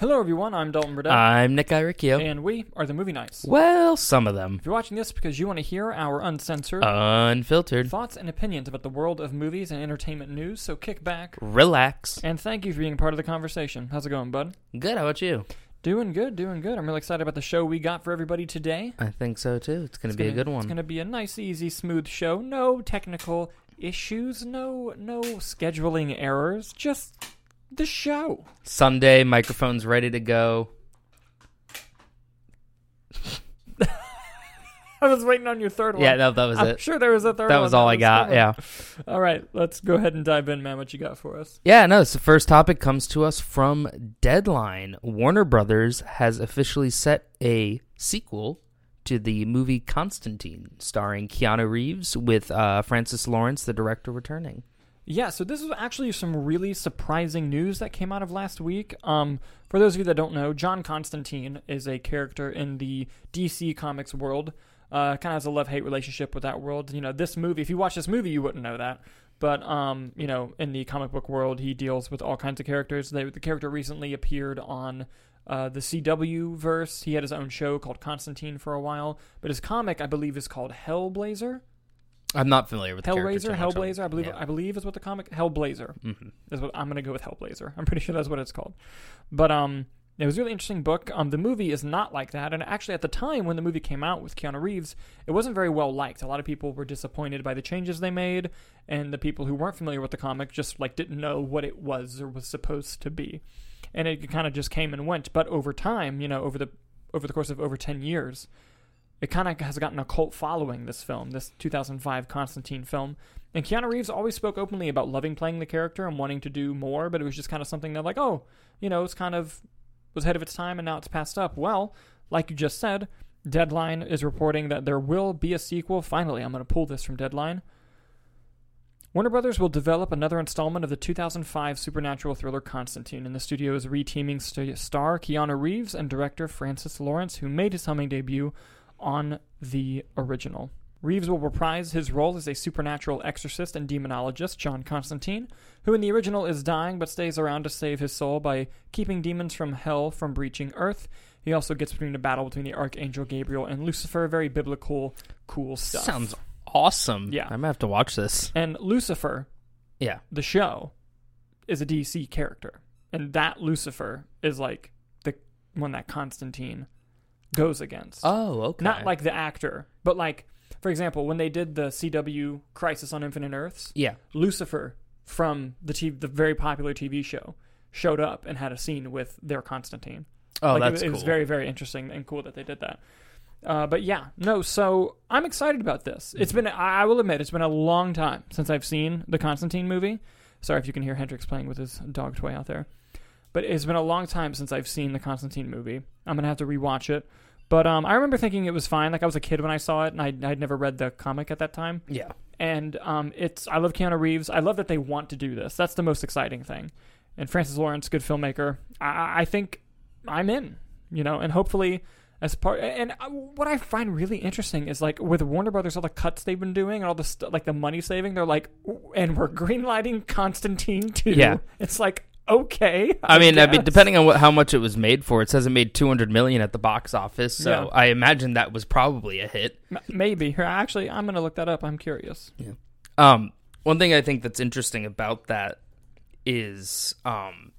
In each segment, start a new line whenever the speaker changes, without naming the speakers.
Hello, everyone. I'm Dalton Burdett,
I'm Nick Iricchio.
and we are the Movie Nights.
Well, some of them.
If you're watching this because you want to hear our uncensored
Unfiltered.
thoughts and opinions about the world of movies and entertainment news, so kick back
Relax.
and thank you for being part of the conversation. How's it going, bud?
Good. How about you?
Doing good, doing good. I'm really excited about the show we got for everybody today.
I think so too. It's going to be
gonna,
a good one.
It's
one.
going to be a nice, easy, smooth show. No technical issues, no no scheduling errors. Just the show.
Sunday, microphones ready to go.
I was waiting on your third one.
Yeah, no, that was
I'm
it.
sure there was a third
That
one.
was all I got. Yeah.
All right, let's go ahead and dive in, man. What you got for us?
Yeah, no, so the first topic comes to us from Deadline. Warner Brothers has officially set a sequel to the movie Constantine, starring Keanu Reeves, with uh, Francis Lawrence, the director, returning.
Yeah, so this is actually some really surprising news that came out of last week. Um, for those of you that don't know, John Constantine is a character in the DC Comics world. Uh, kind of has a love-hate relationship with that world. You know, this movie. If you watch this movie, you wouldn't know that. But um, you know, in the comic book world, he deals with all kinds of characters. They, the character recently appeared on uh, the CW verse. He had his own show called Constantine for a while, but his comic, I believe, is called Hellblazer.
I'm not familiar with
Hellraiser. Hellblazer, I believe.
Yeah.
I believe is what the comic Hellblazer
hmm
is what I'm gonna go with Hellblazer. I'm pretty sure that's what it's called. But um, it was a really interesting book. Um, the movie is not like that, and actually, at the time when the movie came out with Keanu Reeves, it wasn't very well liked. A lot of people were disappointed by the changes they made, and the people who weren't familiar with the comic just like didn't know what it was or was supposed to be, and it kind of just came and went. But over time, you know, over the over the course of over ten years. It kind of has gotten a cult following, this film, this 2005 Constantine film. And Keanu Reeves always spoke openly about loving playing the character and wanting to do more, but it was just kind of something that, like, oh, you know, it's kind of was ahead of its time and now it's passed up. Well, like you just said, Deadline is reporting that there will be a sequel. Finally, I'm going to pull this from Deadline. Warner Brothers will develop another installment of the 2005 supernatural thriller Constantine, and the studio is reteaming st- star Keanu Reeves and director Francis Lawrence, who made his humming debut on the original. Reeves will reprise his role as a supernatural exorcist and demonologist, John Constantine, who in the original is dying but stays around to save his soul by keeping demons from hell from breaching Earth. He also gets between a battle between the Archangel Gabriel and Lucifer. Very biblical, cool stuff.
Sounds awesome.
Yeah.
I'm going to have to watch this.
And Lucifer,
Yeah.
the show, is a DC character. And that Lucifer is like the one that Constantine goes against.
Oh, okay.
Not like the actor, but like, for example, when they did the CW Crisis on Infinite Earths,
Yeah.
Lucifer from the TV, the very popular TV show showed up and had a scene with their Constantine.
Oh,
like,
that's
it, it
cool.
was very, very interesting and cool that they did that. Uh, but yeah, no. So I'm excited about this. It's been, I I will admit, it's been a long time since I've seen the Constantine movie. Sorry if you can hear Hendrix playing with his dog toy out there. But it's been a long time since I've seen the Constantine movie. I'm gonna have to rewatch it. But um, I remember thinking it was fine. Like I was a kid when I saw it, and I, I'd never read the comic at that time
yeah.
and um, it's I love Keanu Reeves. I love that they want to do this. That's the most exciting thing. And Francis Lawrence, good filmmaker. I, I think I'm in. You know, and hopefully as part. And uh, what I find really interesting is like with Warner Brothers, all the cuts they've been doing and all the st- like the money saving. They're like, and we're greenlighting Constantine too.
Yeah.
it's like okay.
I mean, I mean, depending on what, how much it was made for, it says it made 200 million at the box office. So
Yeah.
I imagine that was probably a hit.
M- maybe. Actually, I'm gonna look that up. I'm curious. Yeah.
Um, one thing I think that's interesting about that is, um,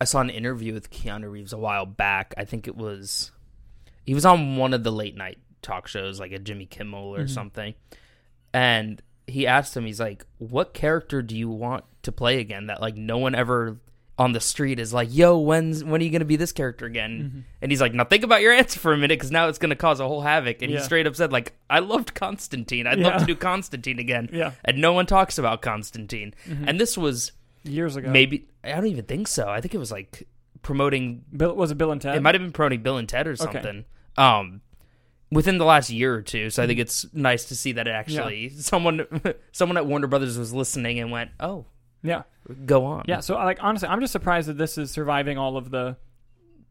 I saw an interview with Keanu Reeves a while back. I think it was, he was on one of the late night talk shows, like a Jimmy Kimmel or
Mhm.
something, and he asked him, he's like, "What character do you want to play again? That like no one ever." On the street is like, yo, when's when are you gonna be this character again?
Mhm.
And he's like, now think about your answer for a minute, because now it's gonna cause a whole havoc. And
Yeah.
he straight up said, like, I loved Constantine. I'd
Yeah.
love to do Constantine again
Yeah,
and no one talks about Constantine.
Mhm.
And this was
years ago.
maybe I don't even think so. I think it was like promoting.
Bill, was it Bill and Ted?
It might have been promoting Bill and Ted or
Okay.
something. Um, within the last year or two. So I think it's nice to see that it actually someone someone at Warner Brothers was listening and went, "Oh,
yeah,
go on."
yeah. So like honestly, I'm just surprised that this is surviving all of the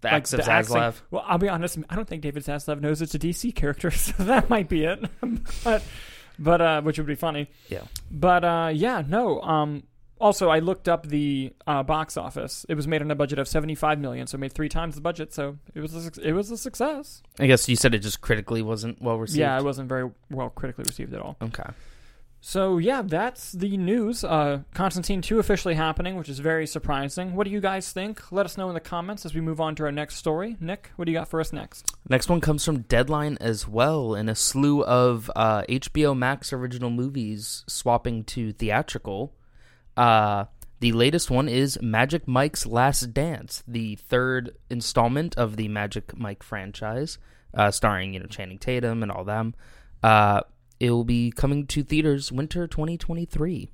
the
like,
acts of Zaslav.
Well, I'll be honest. I don't think David Zaslav knows it's a DC character, so that might be it. but, but uh, which would be funny.
Yeah.
But uh, yeah, no. Um, Also, I looked up the uh, box office. It was made on a budget of 75 million, so it made three times the budget. So it was a, it was a success.
I guess you said it just critically wasn't well received.
Yeah, it wasn't very well critically received at all.
Okay.
So yeah, that's the news. Uh, Constantine 2 officially happening, which is very surprising. What do you guys think? Let us know in the comments as we move on to our next story. Nick, what do you got for us next?
Next one comes from Deadline as well, in a slew of uh, HBO Max original movies swapping to theatrical. Uh, the latest one is Magic Mike's Last Dance, the third installment of the Magic Mike franchise, uh, starring you know Channing Tatum and all them. It will be coming to theaters winter 2023.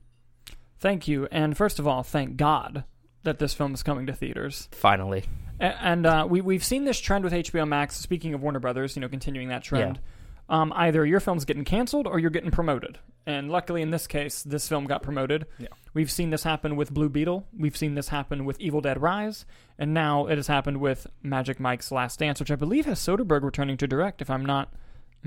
Thank you, and first of all, thank God that this film is coming to theaters.
Finally,
And uh, we we've seen this trend with HBO Max. Speaking of Warner Brothers, you know, continuing that trend. Um, either your film's getting canceled or you're getting promoted. And luckily, in this case, this film got promoted.
Yeah.
We've seen this happen with Blue Beetle. We've seen this happen with Evil Dead Rise, and now it has happened with Magic Mike's Last Dance, which I believe has Soderbergh returning to direct, if I'm not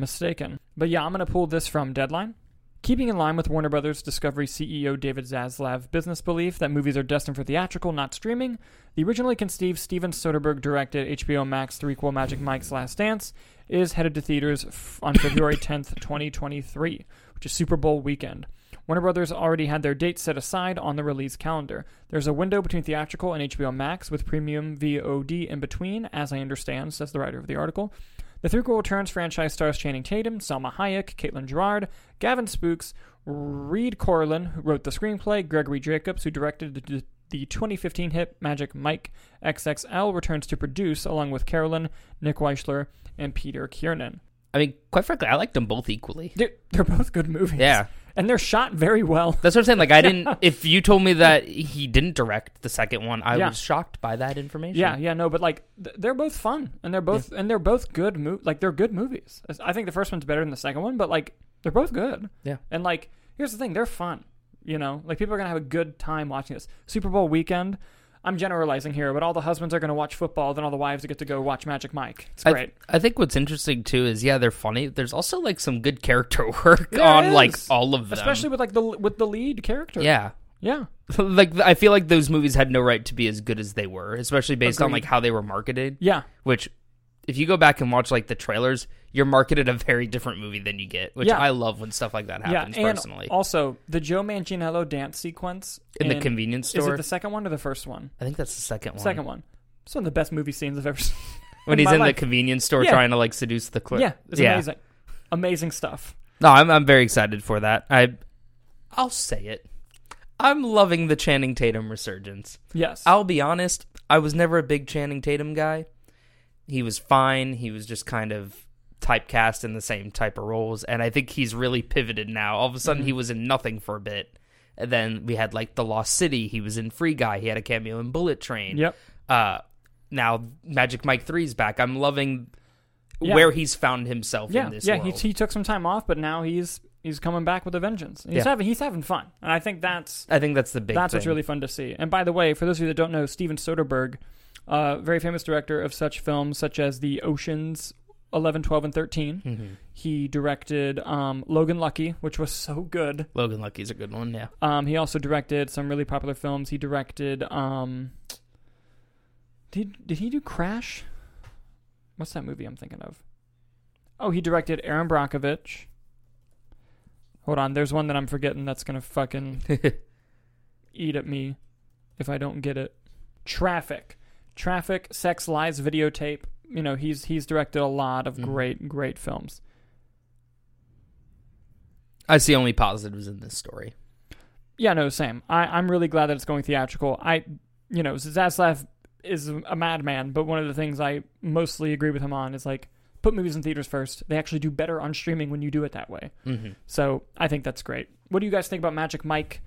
mistaken. But yeah, I'm going to pull this from Deadline. Keeping in line with Warner Brothers Discovery CEO David Zaslav business belief that movies are destined for theatrical, not streaming, the originally conceived Steven Soderbergh directed HBO Max threequel Magic Mike's Last Dance is headed to theaters f- on February 10th, 2023, which is Super Bowl weekend. Warner Brothers already had their date set aside on the release calendar. There's a window between theatrical and HBO Max with premium VOD in between, as I understand, says the writer of the article. The Three Threequel Returns franchise stars Channing Tatum, Salma Hayek, Caitlin Gerard, Gavin Spokes, Reid Carolin, who wrote the screenplay, Gregory Jacobs, who directed the, the 2015 hit Magic Mike XXL, returns to produce, along with Carolin, Nick Wechsler, and Peter Kiernan.
I mean, quite frankly, I liked them both equally.
They're, they're both good movies.
Yeah.
And they're shot very well.
That's what I'm saying. Like, I didn't. If you told me that he didn't direct the second one, I
Yeah.
was shocked by that information.
Yeah, yeah, no, but like th- they're both fun, and they're both and they're both good. Mo- like they're good movies. I think the first one's better than the second one, but like they're both good.
Yeah.
And like here's the thing, they're fun. You know, like people are gonna have a good time watching this Super Bowl weekend. I'm generalizing here, but all the husbands are gonna watch football, then all the wives get to go watch Magic Mike. It's
I,
great.
I think what's interesting too is yeah, they're funny. There's also like some good character work
There
on like all of them,
Especially with like the with the lead character.
yeah.
Yeah.
like I feel like those movies had no right to be as good as they were, especially based on like how they were marketed.
Yeah.
Which, if you go back and watch like the trailers, you're marketed a very different movie than you get. Which
Yeah.
I love when stuff like that happens
yeah. And
personally.
also the Joe Manganiello dance sequence
in the convenience store.
Is it the second one or the first one?
I think that's the second one.
Second one. It's one of the best movie scenes I've ever seen.
when
in
he's in
life.
the convenience store
Yeah.
trying to like seduce the clerk.
Yeah, it's amazing. Amazing stuff.
No, I'm I'm very excited for that. I I'll say it. I'm loving the Channing Tatum resurgence.
Yes.
I'll be honest, I was never a big Channing Tatum guy. He was fine. He was just kind of typecast in the same type of roles, and I think he's really pivoted now. All of a sudden, he was in nothing for a bit, and then we had like the Lost City. He was in Free Guy. He had a cameo in Bullet Train.
Yep.
Uh, now Magic Mike Three's back. I'm loving
Yeah.
where he's found himself
Yeah.
in this
Yeah.
world.
He, he took some time off, but now he's he's coming back with a vengeance. He's
Yeah.
having he's having fun, and I think that's
I think that's the big.
that's
thing.
what's really fun to see. And by the way, for those of you that don't know, Steven Soderbergh, uh, very famous director of such films such as the Oceans 11, 12, and 13.
Mhm.
He directed um, Logan Lucky, which was so good.
Logan Lucky's a good one. Yeah.
Um, he also directed some really popular films. He directed. Um, did did he do Crash? What's that movie I'm thinking of? Oh, he directed Erin Brockovich. Hold on, there's one that I'm forgetting that's gonna fucking eat at me if I don't get it. Traffic, Traffic, Sex Lies, Videotape. You know, he's he's directed a lot of
Mhm.
great great films.
I see only positives in this story.
Yeah, no, same. I, I'm really glad that it's going theatrical. I, you know, Zaslav is a madman, but one of the things I mostly agree with him on is like put movies in theaters first. They actually do better on streaming when you do it that way.
Mm-hmm.
So I think that's great. What do you guys think about Magic Mike's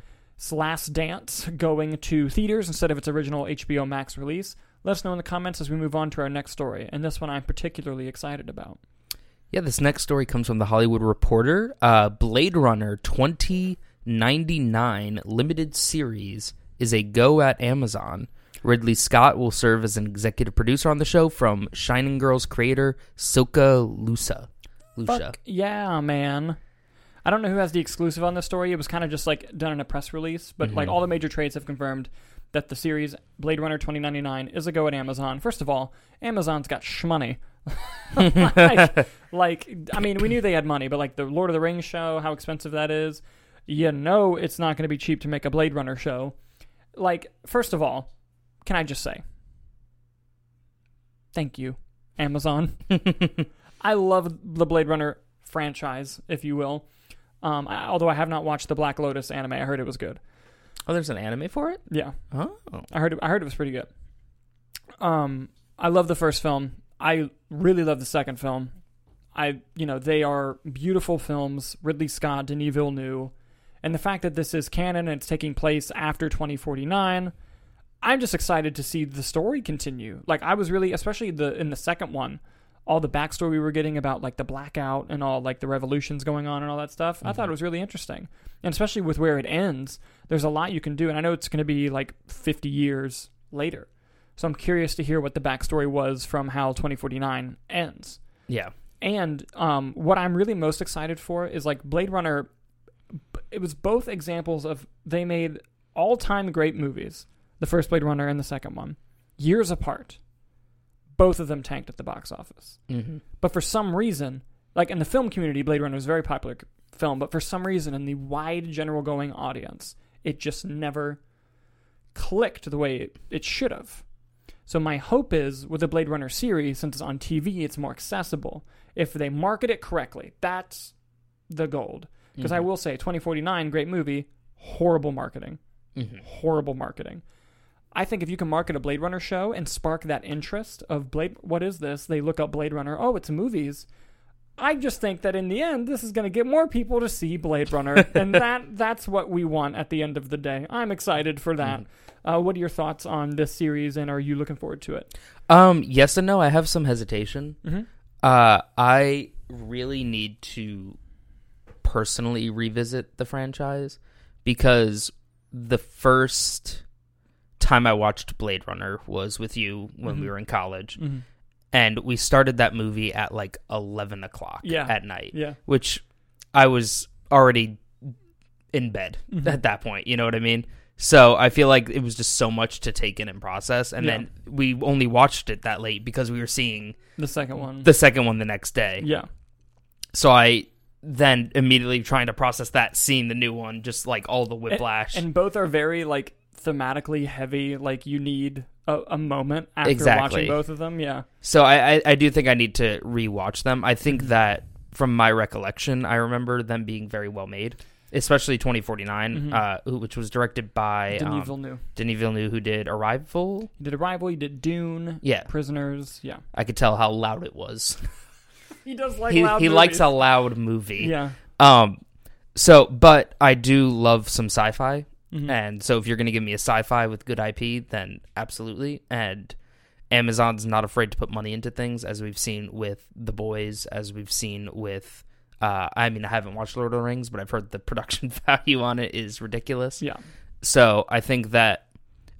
Last Dance going to theaters instead of its original HBO Max release? Let us know in the comments as we move on to our next story. And this one I'm particularly excited about.
Yeah, this next story comes from the Hollywood Reporter. Uh, Blade Runner 2099 limited series is a go at Amazon. Ridley Scott will serve as an executive producer on the show from Shining Girls creator Silka Luisa. Lucia.
Fuck yeah, man. I don't know who has the exclusive on this story. It was kind of just like done in a press release, but like
Mhm.
all the major trades have confirmed that the series Blade Runner 2099 is a go at Amazon. First of all, Amazon's got shmoney. like, like, I mean, we knew they had money, but like the Lord of the Rings show, how expensive that is, you know, it's not going to be cheap to make a Blade Runner show. Like, first of all, can I just say, thank you, Amazon. I love the Blade Runner franchise, if you will. Um, I, although I have not watched the Black Lotus anime, I heard it was good.
Oh, there's an anime for it.
Yeah,
Oh,
I heard it, I heard it was pretty good. Um, I love the first film. I really love the second film. I, you know, they are beautiful films. Ridley Scott, Denis Villeneuve, and the fact that this is canon and it's taking place after 2049. I'm just excited to see the story continue. Like I was really, especially the in the second one, all the backstory we were getting about like the blackout and all like the revolutions going on and all that stuff. I thought it was really interesting, and especially with where it ends, there's a lot you can do. And I know it's going to be like 50 years later, so I'm curious to hear what the backstory was from how 2049 ends.
yeah.
And um, what I'm really most excited for is like Blade Runner. It was both examples of they made all time great movies, the first Blade Runner and the second one, years apart. Both of them tanked at the box office.
Mm-hmm.
But for some reason, like in the film community, Blade Runner was a very popular film, but for some reason, in the wide general going audience, it just never clicked the way it, it should have. So my hope is with the Blade Runner series, since it's on TV, it's more accessible. If they market it correctly, that's the gold. Because I will say, 2049, great movie, horrible marketing
Mm-hmm.
horrible marketing. I think if you can market a Blade Runner show and spark that interest of Blade, what is this? They look up Blade Runner. Oh, it's movies. I just think that in the end, this is going to get more people to see Blade Runner, and that that's what we want at the end of the day. I'm excited for that. Uh, what are your thoughts on this series, and are you looking forward to it?
Um, yes and no. I have some hesitation.
Mm-hmm.
Uh, I really need to personally revisit the franchise because the first time I watched Blade Runner was with you when we
Mhm.
were in college,
Mm-hmm.
and we started that movie at like eleven o'clock
Yeah.
at night,
Yeah.
which I was already in bed
Mhm.
at that point. You know what I mean? So I feel like it was just so much to take in and process, and
Yeah.
then we only watched it that late because we were seeing
The second one.
the second one the next day.
yeah.
So I then immediately trying to process that, seeing the new one, just like all the whiplash.
And both are very like thematically heavy. Like you need a, a moment after
Exactly.
watching both of them. Yeah.
so I, I, I do think I need to rewatch them. I
Mm-hmm.
think that from my recollection, I remember them being very well made, especially 2049,
Mhm.
uh, which was directed by
Denis
um,
Villeneuve.
Denis Villeneuve, who did Arrival.
You did Arrival. You did Dune.
Yeah,
Prisoners. Yeah.
I could tell how loud it was.
He does like
he he likes a loud movie.
Yeah.
Um, so but I do love some sci-fi.
Mhm.
And so if you're going to give me a sci-fi with good IP, then absolutely. And Amazon's not afraid to put money into things as we've seen with The Boys, as we've seen with uh, I mean I haven't watched Lord of the Rings, but I've heard the production value on it is ridiculous.
Yeah.
So I think that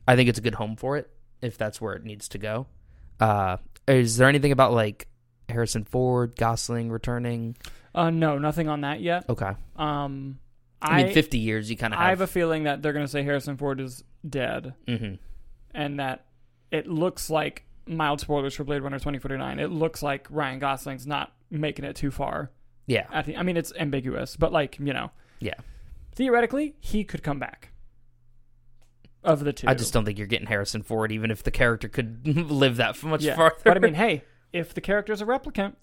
I think it's a good home for it if that's where it needs to go. Uh, is there anything about like Harrison Ford, Gosling returning?
Uh, no, nothing on that yet.
Okay.
Um,
I,
I
mean 50 years you kind of
I
have,
a feeling that they're going to say Harrison Ford is dead,
Mhm.
and that it looks like mild spoilers for Blade Runner 2049. It looks like Ryan Gosling's not making it too far.
Yeah.
The, I mean, it's ambiguous, but like you know,
Yeah.
theoretically, he could come back. Of the two,
I just don't think you're getting Harrison Ford, even if the character could live that much
yeah.
farther.
But I mean, hey, if the character's a replicant,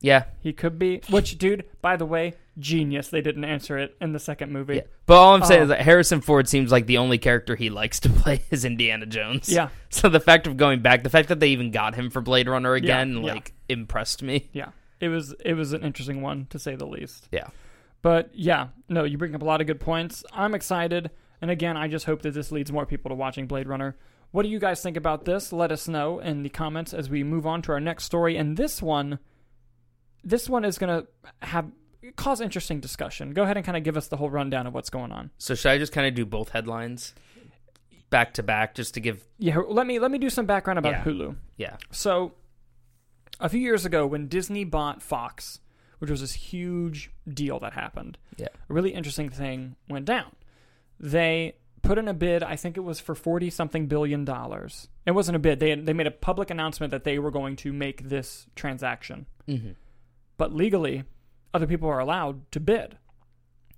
yeah,
he could be. Which, dude, by the way, genius. They didn't answer it in the second movie.
yeah. But all I'm saying
Oh.
is that Harrison Ford seems like the only character he likes to play is Indiana Jones.
Yeah,
So the fact of going back, the fact that they even got him for Blade Runner
Yeah,
again,
yeah.
like impressed me.
yeah. It was it was an interesting one to say the least.
Yeah.
But yeah, no, you bring up a lot of good points. I'm excited, and again, I just hope that this leads more people to watching Blade Runner. What do you guys think about this? Let us know in the comments as we move on to our next story. And this one, this one is gonna have cause interesting discussion. Go ahead and kind of give us the whole rundown of what's going on.
So should I just kind of do both headlines back to back just to give?
Yeah, let me let me do some background about
Yeah.
Hulu.
Yeah.
So, a few years ago, when Disney bought Fox, which was this huge deal that happened.
Yeah.
A really interesting thing went down. They put in a bid, I think it was for 40 something billion dollars. It wasn't a bid. They they made a public announcement that they were going to make this transaction.
Mm-hmm.
But legally, other people are allowed to bid.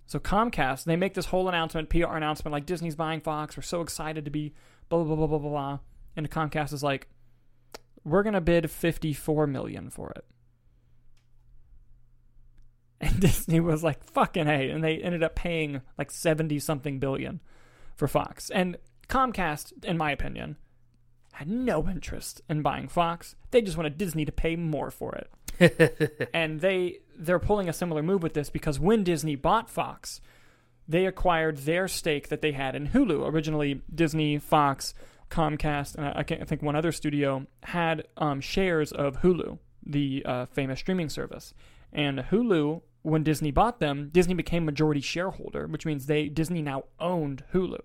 So Comcast, they make this whole announcement, PR announcement, like Disney's buying Fox. We're so excited to be blah blah blah blah blah blah. And Comcast is like, we're gonna bid fifty four million for it. And Disney was like, fucking hey, and they ended up paying like seventy something billion for Fox. And Comcast, in my opinion, had no interest in buying Fox. They just wanted Disney to pay more for it and they they're pulling a similar move with this because when Disney bought Fox, they acquired their stake that they had in Hulu. Originally, Disney, Fox, Comcast, and I, I can't think one other studio had um, shares of Hulu, the uh, famous streaming service. And Hulu, when Disney bought them, Disney became majority shareholder, which means they Disney now owned Hulu.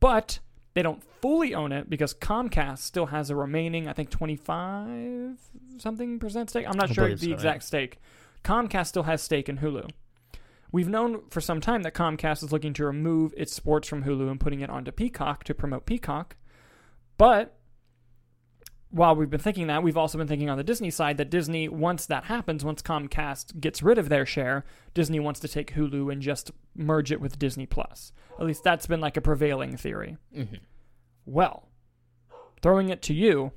But they don't fully own it because Comcast still has a remaining, I think, 25 something percent stake. I'm not
I
sure the
so,
exact stake. Comcast still has stake in Hulu. We've known for some time that Comcast is looking to remove its sports from Hulu and putting it onto Peacock to promote Peacock. But while we've been thinking that, we've also been thinking on the Disney side that Disney, once that happens, once Comcast gets rid of their share, Disney wants to take Hulu and just merge it with Disney Plus. At least that's been like a prevailing theory.
Mm-hmm.
Well, throwing it to you,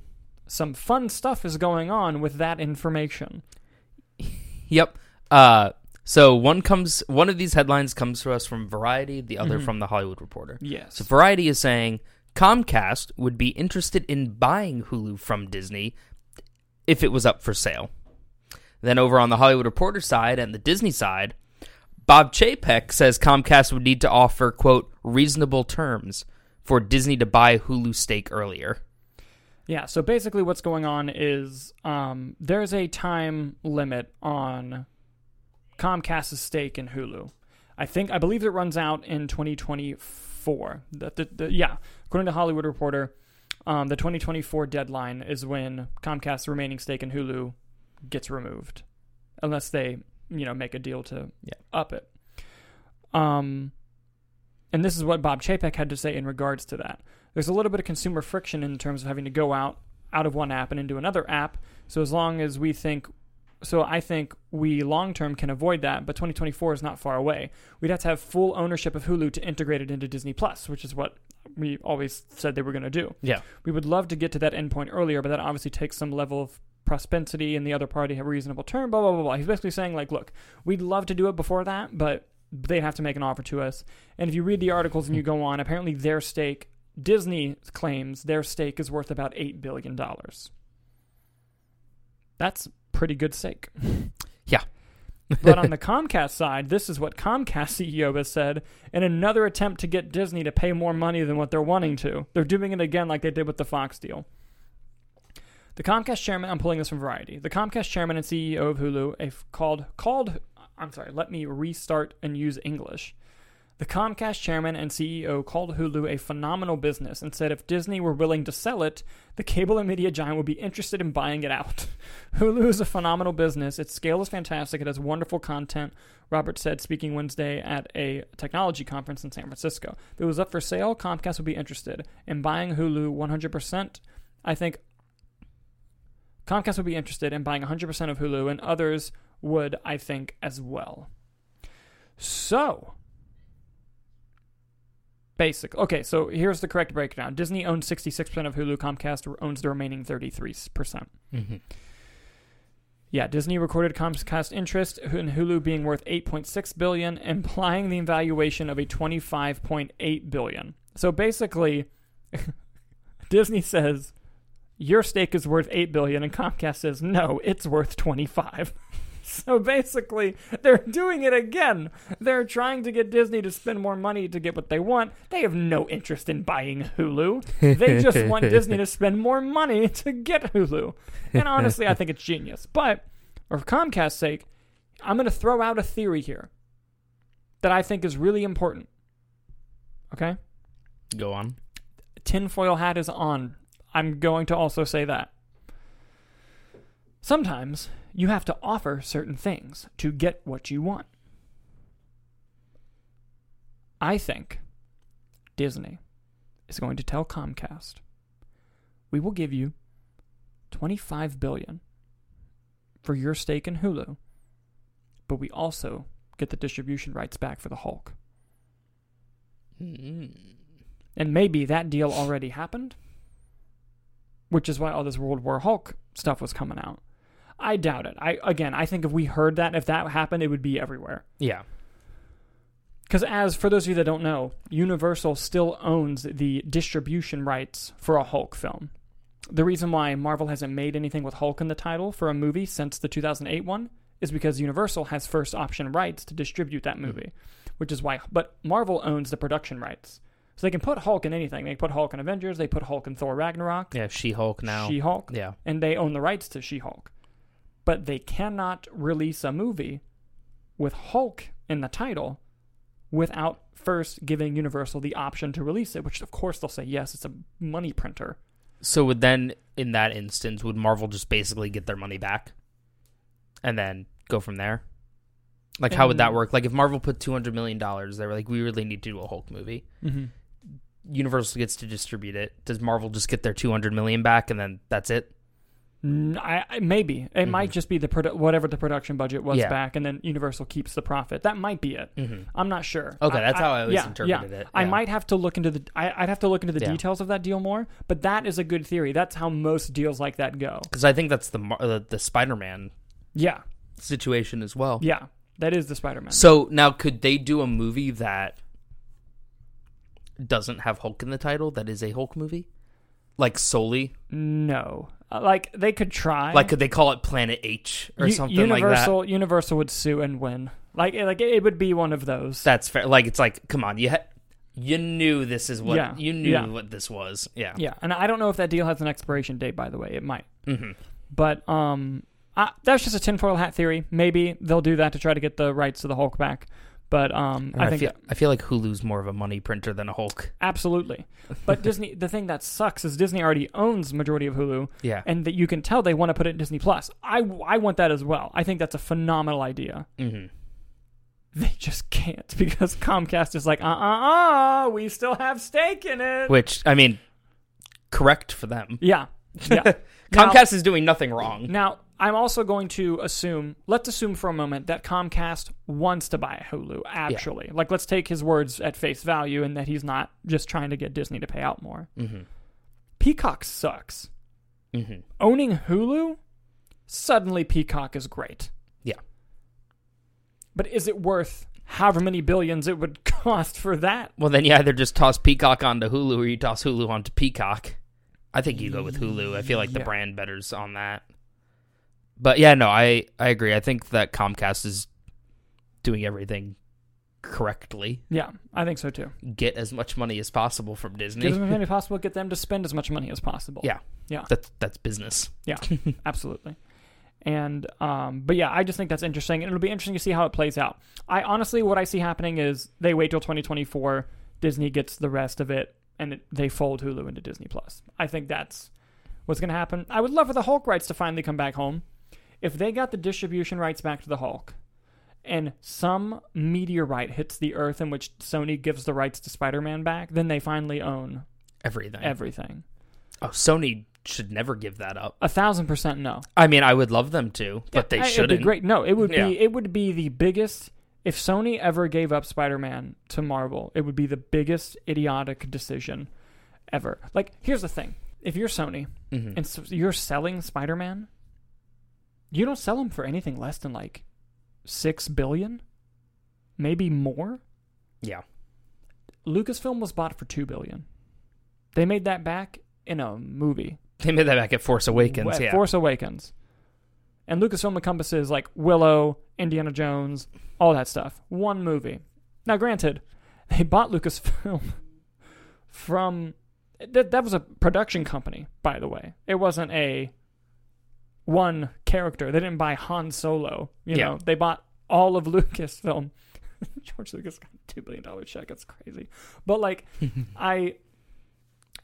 some fun stuff is going on with that information.
Yep. Uh, so one comes, one of these headlines comes to us from Variety, the other
Mhm.
from the Hollywood Reporter.
Yes.
So Variety is saying Comcast would be interested in buying Hulu from Disney if it was up for sale. Then over on the Hollywood Reporter side and the Disney side, Bob Chapek says Comcast would need to offer quote reasonable terms for Disney to buy Hulu stake earlier.
Yeah, so basically what's going on is um, there's a time limit on Comcast's stake in Hulu. I think I believe it runs out in 2024. The, the, the, yeah, according to Hollywood Reporter, um, the 2024 deadline is when Comcast's remaining stake in Hulu gets removed, unless they you know make a deal to
Yeah.
up it. Um, and this is what Bob Chapek had to say in regards to that. There's a little bit of consumer friction in terms of having to go out out of one app and into another app. So as long as we think so I think we long term can avoid that, but 2024 is not far away. We'd have to have full ownership of Hulu to integrate it into Disney Plus, which is what we always said they were going to do.
Yeah.
We would love to get to that endpoint earlier, but that obviously takes some level of propensity and the other party have a reasonable term, blah, blah, blah, blah. He's basically saying, like, look, we'd love to do it before that, but they'd have to make an offer to us. And if you read the articles and you go on, apparently their stake, Disney claims their stake is worth about $8 billion. That's pretty good stake.
Yeah.
but on the Comcast side, this is what Comcast CEO has said in another attempt to get Disney to pay more money than what they're wanting to. They're doing it again like they did with the Fox deal. The Comcast chairman, I'm pulling this from Variety. The Comcast chairman and CEO of Hulu, a f- called called I'm sorry, let me restart and use English. The Comcast chairman and CEO called Hulu a phenomenal business and said if Disney were willing to sell it, the cable and media giant would be interested in buying it out. Hulu is a phenomenal business. Its scale is fantastic. It has wonderful content. Robert said, speaking Wednesday at a technology conference in San Francisco. If it was up for sale, Comcast would be interested in buying Hulu 100%. I think Comcast would be interested in buying 100% of Hulu, and others would, I think, as well. So, basic. Okay, so here's the correct breakdown. Disney owns 66% of Hulu. Comcast owns the remaining 33%.
Mm-hmm.
Yeah, Disney recorded Comcast interest in Hulu being worth 8.6 billion, implying the valuation of a 25.8 billion. So basically, Disney says your stake is worth 8 billion and Comcast says no, it's worth 25. so basically, they're doing it again. They're trying to get Disney to spend more money to get what they want. They have no interest in buying Hulu. They just want Disney to spend more money to get Hulu. And honestly, I think it's genius. But for Comcast's sake, I'm going to throw out a theory here that I think is really important. Okay?
Go on.
tinfoil hat is on. I'm going to also say that. Sometimes you have to offer certain things to get what you want. I think Disney is going to tell Comcast, "We will give you 25 billion for your stake in Hulu, but we also get the distribution rights back for the Hulk."
Mm.
And maybe that deal already happened, which is why all this World War Hulk stuff was coming out. I doubt it. I again, I think if we heard that, if that happened, it would be everywhere.
Yeah.
Because as for those of you that don't know, Universal still owns the distribution rights for a Hulk film. The reason why Marvel hasn't made anything with Hulk in the title for a movie since the 2008 one is because Universal has first option rights to distribute that movie, which is why. But Marvel owns the production rights, so they can put Hulk in anything. They put Hulk in Avengers. They put Hulk in Thor Ragnarok.
Yeah. She Hulk now.
She Hulk
yeah.
and they own the rights to She Hulk. But they cannot release a movie with Hulk in the title without first giving Universal the option to release it, which of course they'll say yes, it's a money printer.
So would then, in that instance, would Marvel just basically get their money back, and then go from there? Like, how would that
Um,
work? Like, if Marvel put two hundred million dollars, they were like, "We really need to do a Hulk movie."
Mm-hmm.
Universal gets to distribute it. Does Marvel just get their two hundred million back, and then that's it?
I, I, maybe it might
Mhm.
just be the produ- whatever the production budget was
Yeah.
back, and then Universal keeps the profit. That might be it.
Mm-hmm.
I'm not sure.
Okay, that's how I always
yeah,
interpreted
yeah.
it.
I might have to look into the. I, I'd have to look into the details of that deal more, but that is a good theory. That's how most deals like that go.
because I think that's the uh, the Spider Man
Yeah,
situation as well.
yeah, that is the Spider-Man.
So now, could they do a movie that doesn't have Hulk in the title? That is a Hulk movie, like solely.
No, like they could try.
Like, could they call it Planet H or
U-
something like that?
Universal, Universal would sue and win. Like, it- like it would be one of those.
That's fair. Like, it's like, come on, you ha- you knew this is what
Yeah,
you knew
yeah.
what this was. Yeah.
yeah, and I don't know if that deal has an expiration date. By the way, it might.
hmm
But um, I, that's just a tinfoil hat theory. Maybe they'll do that to try to get the rights to the Hulk back. But um, I,
I,
think
feel I feel like Hulu's more of a money printer than a Hulk.
absolutely. But Disney, the thing that sucks is Disney already owns majority of Hulu,
Yeah.
and that you can tell they want to put it in Disney Plus. I I want that as well. I think that's a phenomenal idea.
hmm
They just can't because Comcast is like, uh uh uh, we still have stake in it.
Which I mean, correct for them.
Yeah. Yeah. Now-
Comcast is doing nothing wrong.
Now, I'm also going to assume, let's assume for a moment that Comcast wants to buy Hulu, actually. Like, let's take his words at face value and that he's not just trying to get Disney to pay out more.
hmm
Peacock sucks.
hmm
Owning Hulu, suddenly Peacock is great.
Yeah.
But is it worth however many billions it would cost for that?
Well, then you either just toss Peacock onto Hulu or you toss Hulu onto Peacock. I think you go with Hulu. I feel like the brand better's on that. But yeah, no, I I agree. I think that Comcast is doing everything correctly.
Yeah, I think so too.
Get as much money as possible from Disney.
Get as much money as possible, get them to spend as much money as possible.
Yeah.
Yeah.
That's that's business.
Yeah, absolutely. And um, but yeah, I just think that's interesting, and it'll be interesting to see how it plays out. I honestly, what I see happening is they wait till 2024, Disney gets the rest of it, and it, they fold Hulu into Disney Plus. I think that's what's going to happen. I would love for the Hulk rights to finally come back home. If they got the distribution rights back to the Hulk, and some meteorite hits the Earth in which Sony gives the rights to Spider-Man back, then they finally own
Everything.
everything.
oh, Sony should never give that up.
A thousand percent no.
I mean, I would love them to, but they
I-
shouldn't.
It'd be great. No, it would
Yeah.
be it would be the biggest if Sony ever gave up Spider-Man to Marvel. It would be the biggest idiotic decision ever. Like, here's the thing: if you're Sony
Mhm.
and so you're selling Spider-Man, you don't sell him for anything less than like six billion, maybe more.
Yeah.
Lucasfilm was bought for two billion. They made that back in a movie.
They made that back at Force Awakens.
At
yeah.
Force Awakens. And Lucasfilm encompasses like Willow, Indiana Jones, all that stuff. One movie. Now, granted, they bought Lucasfilm from that. That was a production company, by the way. It wasn't a one character. They didn't buy Han Solo. You
Yeah.
know, they bought all of Lucasfilm. George Lucas got a two billion dollar check. That's crazy. But like, I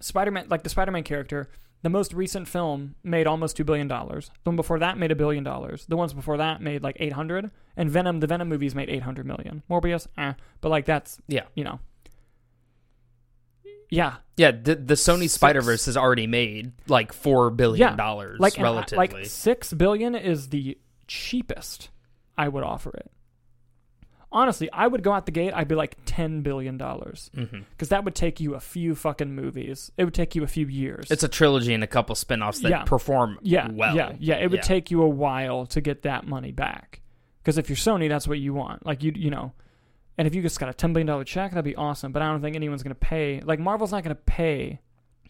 Spider Man, like the Spider Man character, The most recent film made almost two billion dollars. The one before that made a billion dollars. The ones before that made like eight hundred. And Venom, the Venom movies made eight hundred million. Morbius, eh. But like that's
Yeah.
you know. Yeah,
Yeah, the, the Sony Spider Verse has already made like four billion
Yeah,
dollars
like and
relatively.
like six billion is the cheapest I would offer it. Honestly, I would go out the gate. I'd be like ten billion dollars
mm-hmm.
because that would take you a few fucking movies. It would take you a few years.
It's a trilogy and a couple spin-offs that
Yeah.
perform
yeah,
well.
yeah, yeah. It would
Yeah.
take you a while to get that money back. Because if you're Sony, that's what you want. Like you, you know, and if you just got a ten billion dollar check, that'd be awesome. But I don't think anyone's gonna pay. Like Marvel's not gonna pay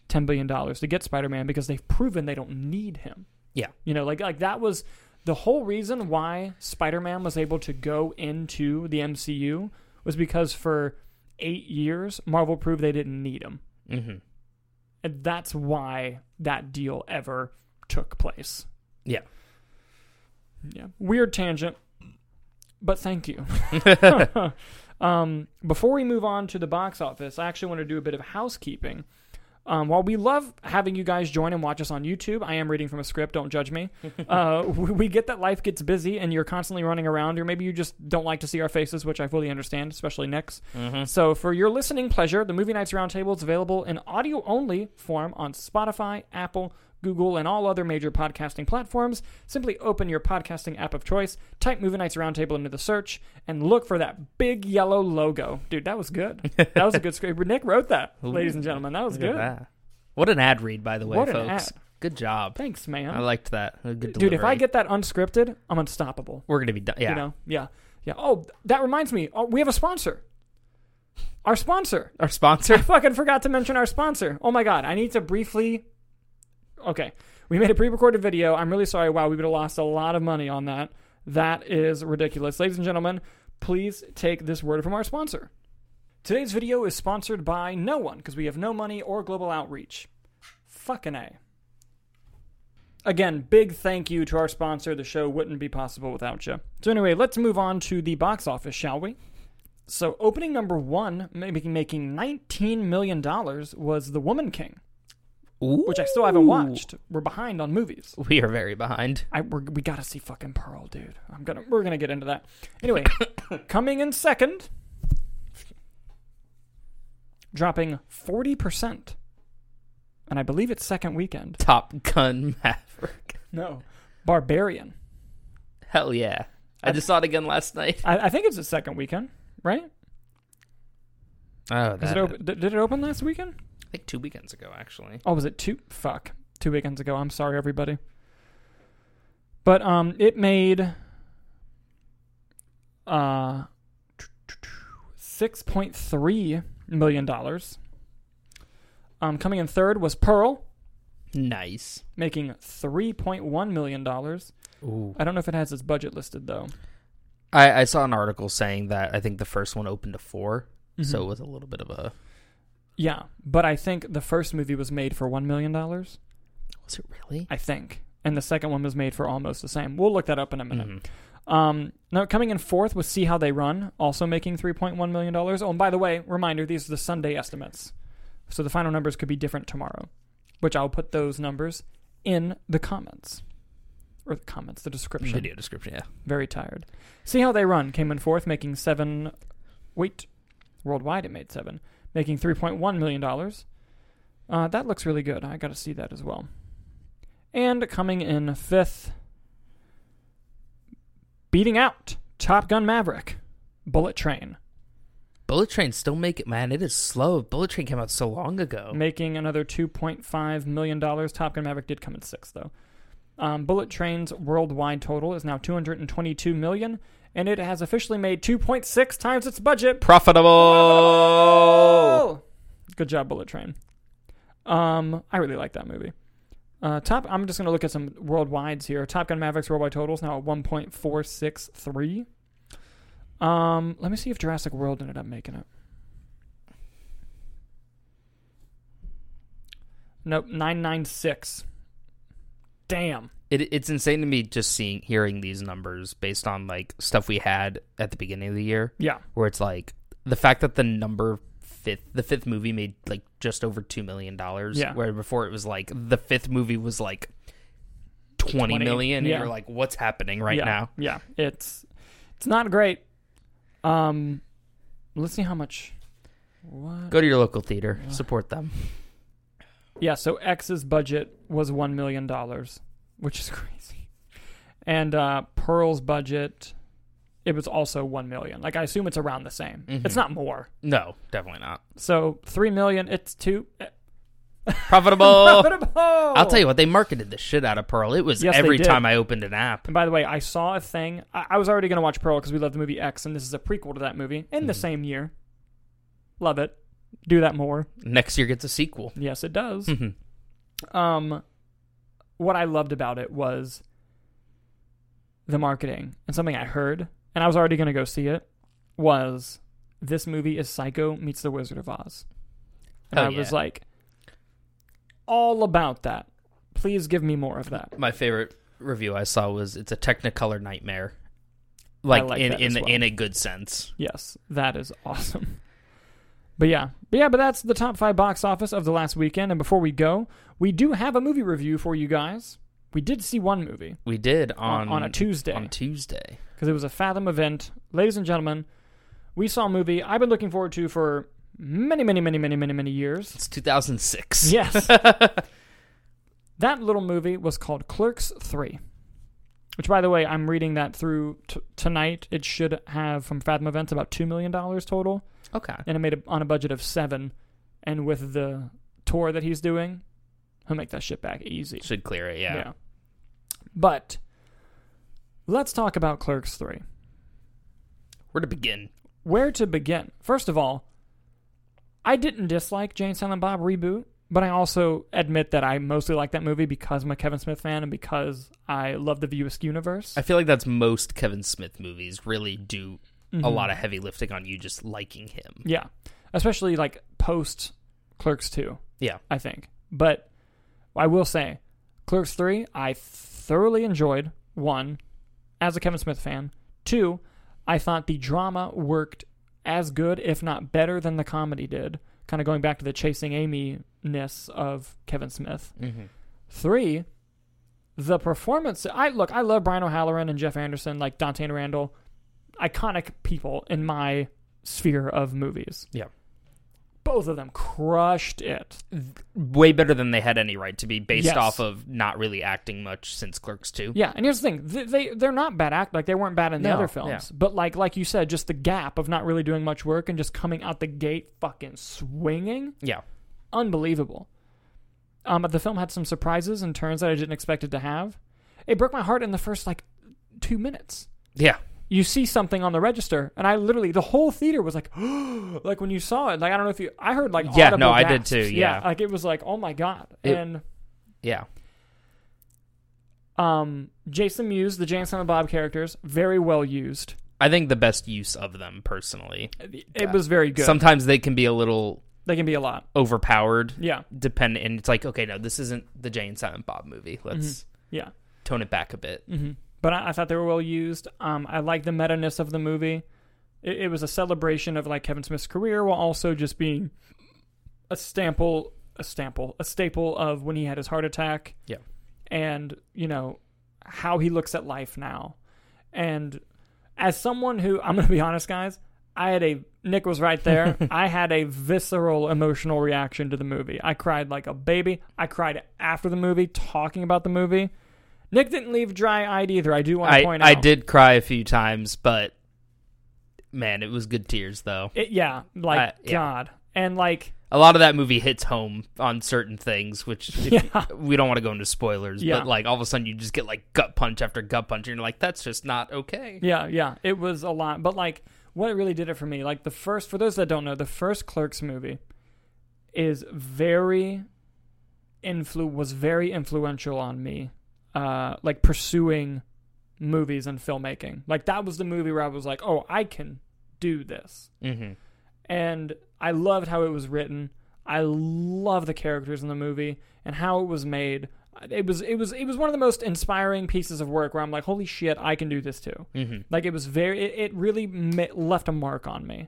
ten billion dollars to get Spider Man because they've proven they don't need him.
Yeah.
you know, like like that was the whole reason why Spider Man was able to go into the MCU was because for eight years Marvel proved they didn't need him.
hmm
And that's why that deal ever took place.
Yeah.
Yeah. Weird tangent, but thank you. um, before we move on to the box office, I actually want to do a bit of housekeeping. Um, while we love having you guys join and watch us on YouTube, I am reading from a script. Don't judge me. Uh, we we get that life gets busy and you're constantly running around, or maybe you just don't like to see our faces, which I fully understand, especially Nick's.
hmm
So, for your listening pleasure, the Movie Nights Roundtable is available in audio only form on Spotify, Apple, Google, and all other major podcasting platforms. Simply open your podcasting app of choice, type Movie Nights Roundtable into the search, and look for that big yellow logo. Dude, that was good. That was a good script. Nick wrote that, ladies and gentlemen. That was
Look
good.
that. What an ad read, by the way,
What
folks. Good job.
Thanks, man.
I liked that.
Dude, if I get that unscripted, I'm unstoppable.
we're gonna be done. Yeah,
You know? Yeah. Yeah. Oh, that reminds me. Oh, we have a sponsor. Our sponsor.
our sponsor.
I
sponsor.
fucking forgot to mention our sponsor. Oh my god, I need to briefly. Okay, we made a pre-recorded video. I'm really sorry. Wow, we would have lost a lot of money on that. That is ridiculous, ladies and gentlemen. Please take this word from our sponsor. Today's video is sponsored by no one because we have no money or global outreach. Fucking a. Again, big thank you to our sponsor. The show wouldn't be possible without you. So anyway, let's move on to the box office, shall we? So opening number one, making making nineteen million dollars, was The Woman King, which I still haven't watched. We're behind on movies.
We are very behind.
I we're, we gotta see fucking Pearl, dude. I'm gonna we're gonna get into that. Anyway, coming in second, dropping forty percent, and I believe it's second weekend.
Top Gun Maverick.
No, Barbarian.
Hell yeah! I
I-
just saw it again last night.
I, I think it's the second weekend, right?
Oh, that,
it did it open last weekend?
I think two weekends ago, actually.
Oh, was it two? Fuck, two weekends ago. I'm sorry, everybody. But um, it made uh six point three million dollars. Um, coming in third was Pearl,
Nice.
making three point one million dollars.
Ooh.
I don't know if it has its budget listed though.
I, I saw an article saying that I think the first one opened to 4 so
Mhm.
it was a little bit of a.
yeah, but I think the first movie was made for one million dollars.
Was it really?
I think, and the second one was made for almost the same. We'll look that up in a minute.
Mhm.
Um, now coming in fourth was See How They Run, also making three point one million dollars. Oh, and by the way, reminder: these are the Sunday estimates, so the final numbers could be different tomorrow, which I'll put those numbers in the comments or the comments, the description.
Video description, yeah.
Very tired. See How They Run came in fourth, making seven. Wait, worldwide it made seven, making three point one million dollars. Uh, that looks really good. I got to see that as well. And coming in fifth, beating out Top Gun Maverick, Bullet Train,
Bullet Train still make it, man. It is slow. Bullet Train came out so long ago.
making another two point five million dollars. Top Gun Maverick did come in sixth though. Um, Bullet Train's worldwide total is now two hundred and twenty-two million, and it has officially made two point six times its budget.
Profitable.
Good job, Bullet Train. Um, I really like that movie. Uh, top. I'm just gonna look at some worldwides here. Top Gun Maverick's worldwide totals now at 1.463. Um, let me see if Jurassic World ended up making it. Nope, 996. Damn.
It, it's insane to me just seeing, hearing these numbers based on like stuff we had at the beginning of the year,
Yeah.
where it's like the fact that the number fifth. The fifth movie made like just over two million dollars.
Yeah.
Where before it was like the fifth movie was like twenty
20,
million.
yeah.
And you're like, what's happening right
yeah,
now?
Yeah, it's it's not great. Um, let's see how much. What?
Go to your local theater, support them.
Yeah, so X's budget was one million dollars, which is crazy, and uh, Pearl's budget, it was also one million. Like I assume it's around the same.
Mhm.
It's not more.
No, definitely not
So three million. It's two.
profitable.
Profitable!
I'll tell you what, they marketed the shit out of Pearl. It was
Yes,
every time I opened an app.
And by the way, I saw a thing. I, I was already going to watch Pearl because we love the movie X, and this is a prequel to that movie in the
Mhm.
same year. Love it. Do that more.
Next year gets a sequel.
Yes, it does.
Mhm.
um, what I loved about it was the marketing and something I heard, and I was already going to go see it. Was this movie is Psycho meets The Wizard of Oz? And
Hell
I was like, all about that. Please give me more of that.
My favorite review I saw was it's a Technicolor nightmare. Like,
like
in in
well.
in a good sense.
Yes, that is awesome. But yeah, but yeah, but that's the top five box office of the last weekend. And before we go, we do have a movie review for you guys. We did see one movie
We did
on,
on
on a Tuesday
on Tuesday.
because it was a Fathom event. Ladies and gentlemen, we saw a movie I've been looking forward to for many, many, many, many, many, many years.
It's 2006.
Yes. that little movie was called Clerks 3. Which, by the way, I'm reading that through t- tonight. It should have, from Fathom Events, about $2 million total.
Okay.
and it made it on a budget of seven. And with the tour that he's doing, he'll make that shit back easy.
Should clear it. Yeah. Yeah.
But let's talk about Clerks 3.
Where to begin?
Where to begin? First of all, I didn't dislike Jay and Silent Bob reboot, but I also admit that I mostly like that movie because I'm a Kevin Smith fan and because I love the View Askew universe.
I feel like that's most Kevin Smith movies really do a
Mhm.
lot of heavy lifting on you just liking him.
Yeah. Especially like post Clerks 2.
Yeah.
I think. But I will say, Clerks 3, I thoroughly enjoyed. One, as a Kevin Smith fan. Two, I thought the drama worked as good, if not better, than the comedy did. Kind of going back to the chasing Amy ness of Kevin Smith.
Mm-hmm.
Three, the performance. I look. I love Brian O'Halloran and Jeff Anderson, like Dante and Randall, iconic people in my sphere of movies.
Yeah.
both of them crushed it.
Way better than they had any right to be, based
Yes.
off of not really acting much since Clerks Two.
Yeah, and here's the thing: they, they they're not bad act like they weren't bad in the
No,
other films,
yeah.
but like like you said, just the gap of not really doing much work and just coming out the gate fucking swinging,
Yeah.
unbelievable. Um, but the film had some surprises and turns that I didn't expect it to have. It broke my heart in the first like two minutes.
Yeah.
You see something on the register, and I literally the whole theater was like, like when you saw it. Like I don't know if you, I heard like
Yeah, no, I did too, yeah.
like it was like oh my god,
It-
and
Yeah.
um, Jason Mewes, the James and Bob characters, very well used.
I think the best use of them personally.
It
Yeah.
was very good.
Sometimes they can be a little
they can be a lot.
overpowered,
Yeah,
depend, and it's like, okay, no, this isn't the Jay and Silent Bob movie. Let's
yeah.
tone it back a bit.
hmm But I, I thought they were well used. Um, I like the meta ness of the movie. It, it was a celebration of like Kevin Smith's career while also just being a stample, a stample, a staple of when he had his heart attack.
Yeah.
and you know how he looks at life now. And as someone who I'm going to be honest, guys, I had a Nick was right there. I had a visceral emotional reaction to the movie. I cried like a baby. I cried after the movie, talking about the movie. Nick didn't leave dry eyed either. I do want to
I,
point out.
I did cry a few times, but man, it was good tears though.
It, yeah, like
yeah.
God, and like
A lot of that movie hits home on certain things, which if-
Yeah.
we don't want to go into spoilers,
Yeah.
but like all of a sudden you just get like gut punch after gut punch, and you're like, that's just not okay.
Yeah, yeah, it was a lot. But like, what really did it for me, like the first, for those that don't know, the first Clerks movie is very influ was very influential on me, uh, like pursuing movies and filmmaking. Like that was the movie where I was like, oh, I can do this,
Mm-hmm.
and I loved how it was written. I love the characters in the movie and how it was made. It was it was it was one of the most inspiring pieces of work where I'm like, holy shit, I can do this too.
Mm-hmm.
Like it was very, it, it really ma- left a mark on me.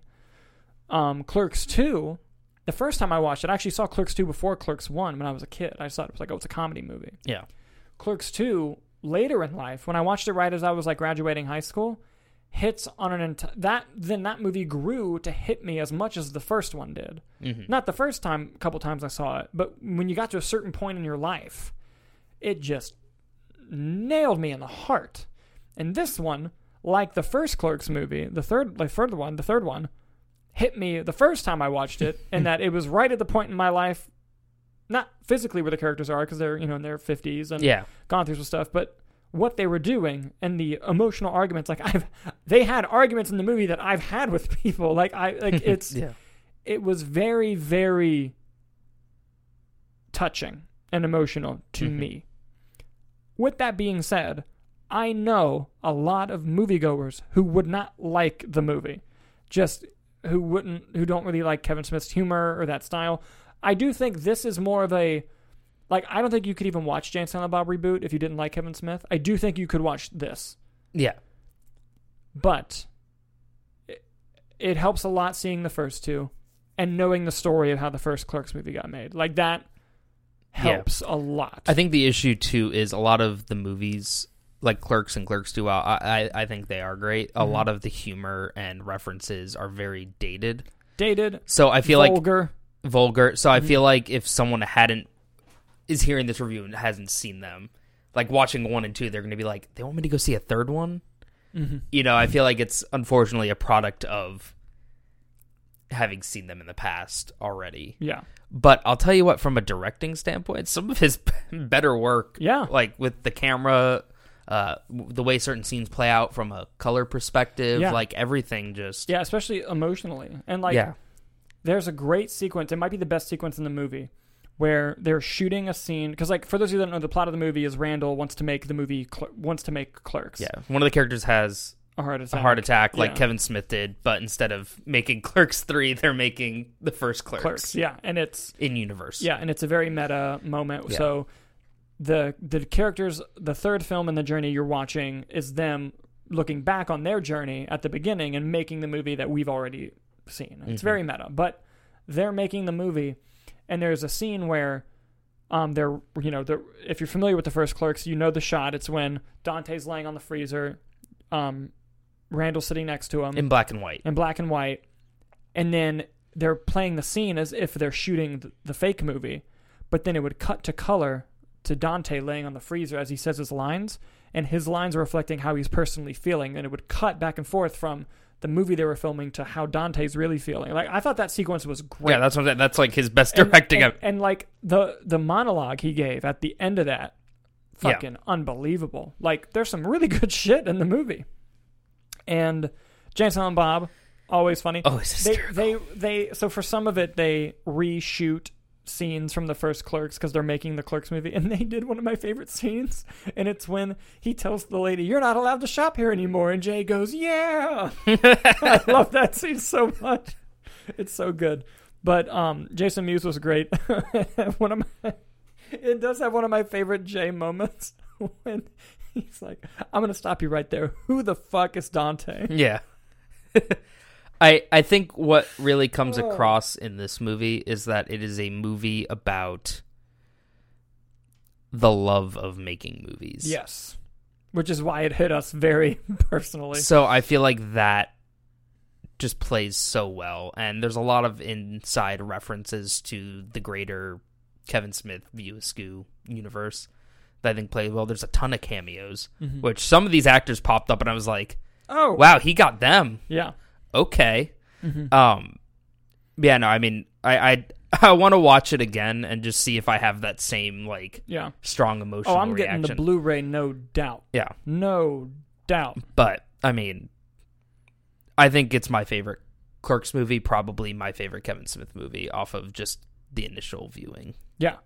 um, Clerks 2, the first time I watched it, I actually saw Clerks 2 before Clerks 1 when I was a kid. I just thought it was like, oh, it's a comedy movie.
Yeah.
Clerks 2, later in life, when I watched it right as I was like graduating high school, hits on an ent- that then that movie grew to hit me as much as the first one did.
hmm
Not the first time, a couple times I saw it, but when you got to a certain point in your life, it just nailed me in the heart. And this one, like the first Clerks movie, the third, like third one, the third one, hit me the first time I watched it, and that it was right at the point in my life, not physically where the characters are, because they're you know in their fifties and
Yeah.
gone through some stuff, but what they were doing and the emotional arguments. Like I've, they had arguments in the movie that I've had with people. Like I, like it's
yeah.
it was very very touching and emotional to
Mhm.
me with that being said i know a lot of moviegoers who would not like the movie just who wouldn't who don't really like kevin smith's humor or that style i do think this is more of a like i don't think you could even watch jay and silent bob reboot if you didn't like kevin smith i do think you could watch this
Yeah.
but it, it helps a lot seeing the first two and knowing the story of how the first Clerks movie got made. Like that
Yeah.
helps a lot.
I think the issue too is a lot of the movies, like Clerks and Clerks 2, I I, I think they are great. A
Mhm.
lot of the humor and references are very dated.
Dated,
So I feel like
vulgar.
So I
Mhm.
feel like if someone hadn't is hearing this review and hasn't seen them, like watching one and two, they're going to be like, they want me to go see a third one.
Mhm.
You know, I feel like it's unfortunately a product of having seen them in the past already.
Yeah,
But I'll tell you what, from a directing standpoint, some of his better work,
yeah,
like with the camera, uh, the way certain scenes play out from a color perspective,
Yeah.
like everything just
yeah. Especially emotionally, and like
yeah,
there's a great sequence. It might be the best sequence in the movie where they're shooting a scene because, like, for those of you that don't know, the plot of the movie is Randall wants to make the movie Cler- wants to make Clerks.
yeah. One of the characters has
a heart attack.
a heart attack, like
Yeah.
Kevin Smith did, but instead of making Clerks three, they're making the first Clerks,
Clerks. Yeah, and it's
in universe.
Yeah, and it's a very meta moment.
Yeah.
So the the characters, the third film in the journey you're watching is them looking back on their journey at the beginning and making the movie that we've already seen. It's
Mhm.
very meta, but they're making the movie, and there's a scene where. Um, they're you know they're, if you're familiar with the first Clerks, you know the shot. It's when Dante's laying on the freezer, um, Randall's sitting next to him,
in black and white.
in black and white, and then they're playing the scene as if they're shooting the, the fake movie, but then it would cut to color to Dante laying on the freezer as he says his lines, and his lines are reflecting how he's personally feeling, and it would cut back and forth from the movie they were filming to how Dante's really feeling. Like I thought that sequence was great.
Yeah, that's what I'm. That's like his best directing.
and,
ever.
and, like the the monologue he gave at the end of that,
Yeah.
fucking unbelievable. Like there's some really good shit in the movie, and Jay and Bob, always funny.
oh,
they they they so for some of it they reshoot scenes from the first clerks because they're making the clerks movie and they did one of my favorite scenes and it's when he tells the lady you're not allowed to shop here anymore and jay goes yeah. I love that scene so much. It's so good. But um jason mewes was great. One of my it does have one of my favorite jay moments when he's like i'm gonna stop you right there. Who the fuck is dante?
Yeah. I I think what really comes across in this movie is that it is a movie about the love of making movies.
Yes. Which is why it hit us very personally.
So I feel like that just plays so well and there's a lot of inside references to the greater Kevin Smith View Askew universe that I think play well. There's a ton of cameos,
Mhm.
which some of these actors popped up and I was like,
Oh,
wow, he got them.
yeah.
Okay.
Mhm.
Um, yeah, no, I mean, I I, I want to watch it again and just see if I have that same like
Yeah.
strong emotional
Oh, I'm getting the Blu-ray, no doubt.
yeah,
No doubt.
but I mean, I think it's my favorite Clerks movie, probably my favorite Kevin Smith movie, off of just the initial viewing.
Yeah.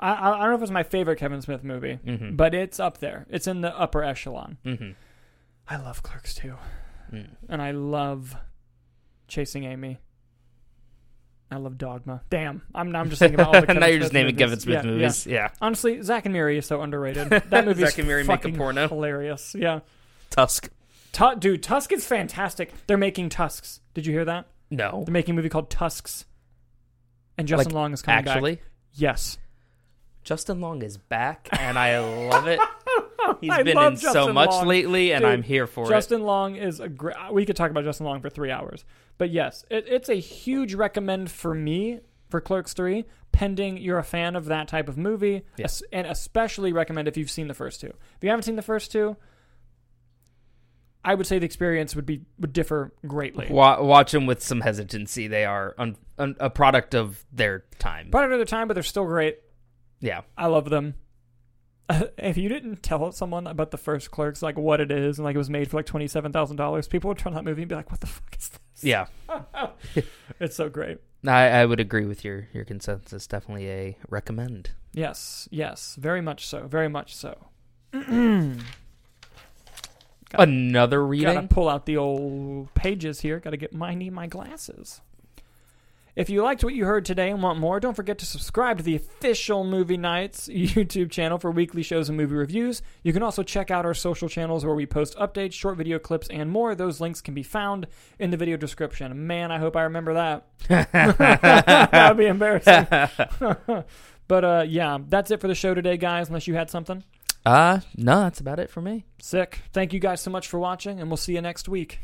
I, I I don't know if it's my favorite Kevin Smith movie,
Mm-hmm.
but it's up there. It's in the upper echelon.
mm-hmm.
I love Clerks too,
Mm.
and I love Chasing Amy. I love Dogma. Damn, I'm I'm just thinking about all the Kevin
now you're just naming
movies.
Kevin Smith
Yeah, yeah.
movies. Yeah.
Honestly, Zack and Miri is so underrated. That movie
Zack and Miri
is
make a porno.
hilarious. Yeah.
Tusk.
Tu- dude, Tusk is fantastic. They're making Tusks. Did you hear that?
No,
They're making a movie called Tusks, and Justin
Like,
Long is coming back.
actually,
Yes,
Justin Long is back, and I love it. He's
I
been in so much
Long.
lately, and
Dude,
I'm here for it.
Justin Long is a great. We could talk about Justin Long for three hours, but yes, it, it's a huge recommend for me for Clerks Three, pending you're a fan of that type of movie,
Yeah.
and especially recommend if you've seen the first two. If you haven't seen the first two, I would say the experience would be would differ greatly.
watch them with some hesitancy. They are un- un- a product of their time.
Product of their time, but they're still great.
Yeah,
I love them. if you didn't tell someone about the first Clerks, like what it is, and like it was made for like twenty seven thousand dollars, people would turn on that movie and be like, "What the fuck is this?"
yeah.
It's so great.
I, I would agree with your your consensus. Definitely a recommend.
Yes, yes, very much so, very much so.
Another
Gotta
reading.
pull out the old pages here. Gotta get my need my glasses. If you liked what you heard today and want more, don't forget to subscribe to the official Movie Nights YouTube channel for weekly shows and movie reviews. You can also check out our social channels where we post updates, short video clips, and more. Those links can be found in the video description. Man, I hope I remember that. that would be embarrassing. but uh, yeah, that's it for the show today, guys. Unless you had something.
Uh no, that's about it for me.
Sick. Thank you guys so much for watching, and we'll see you next week.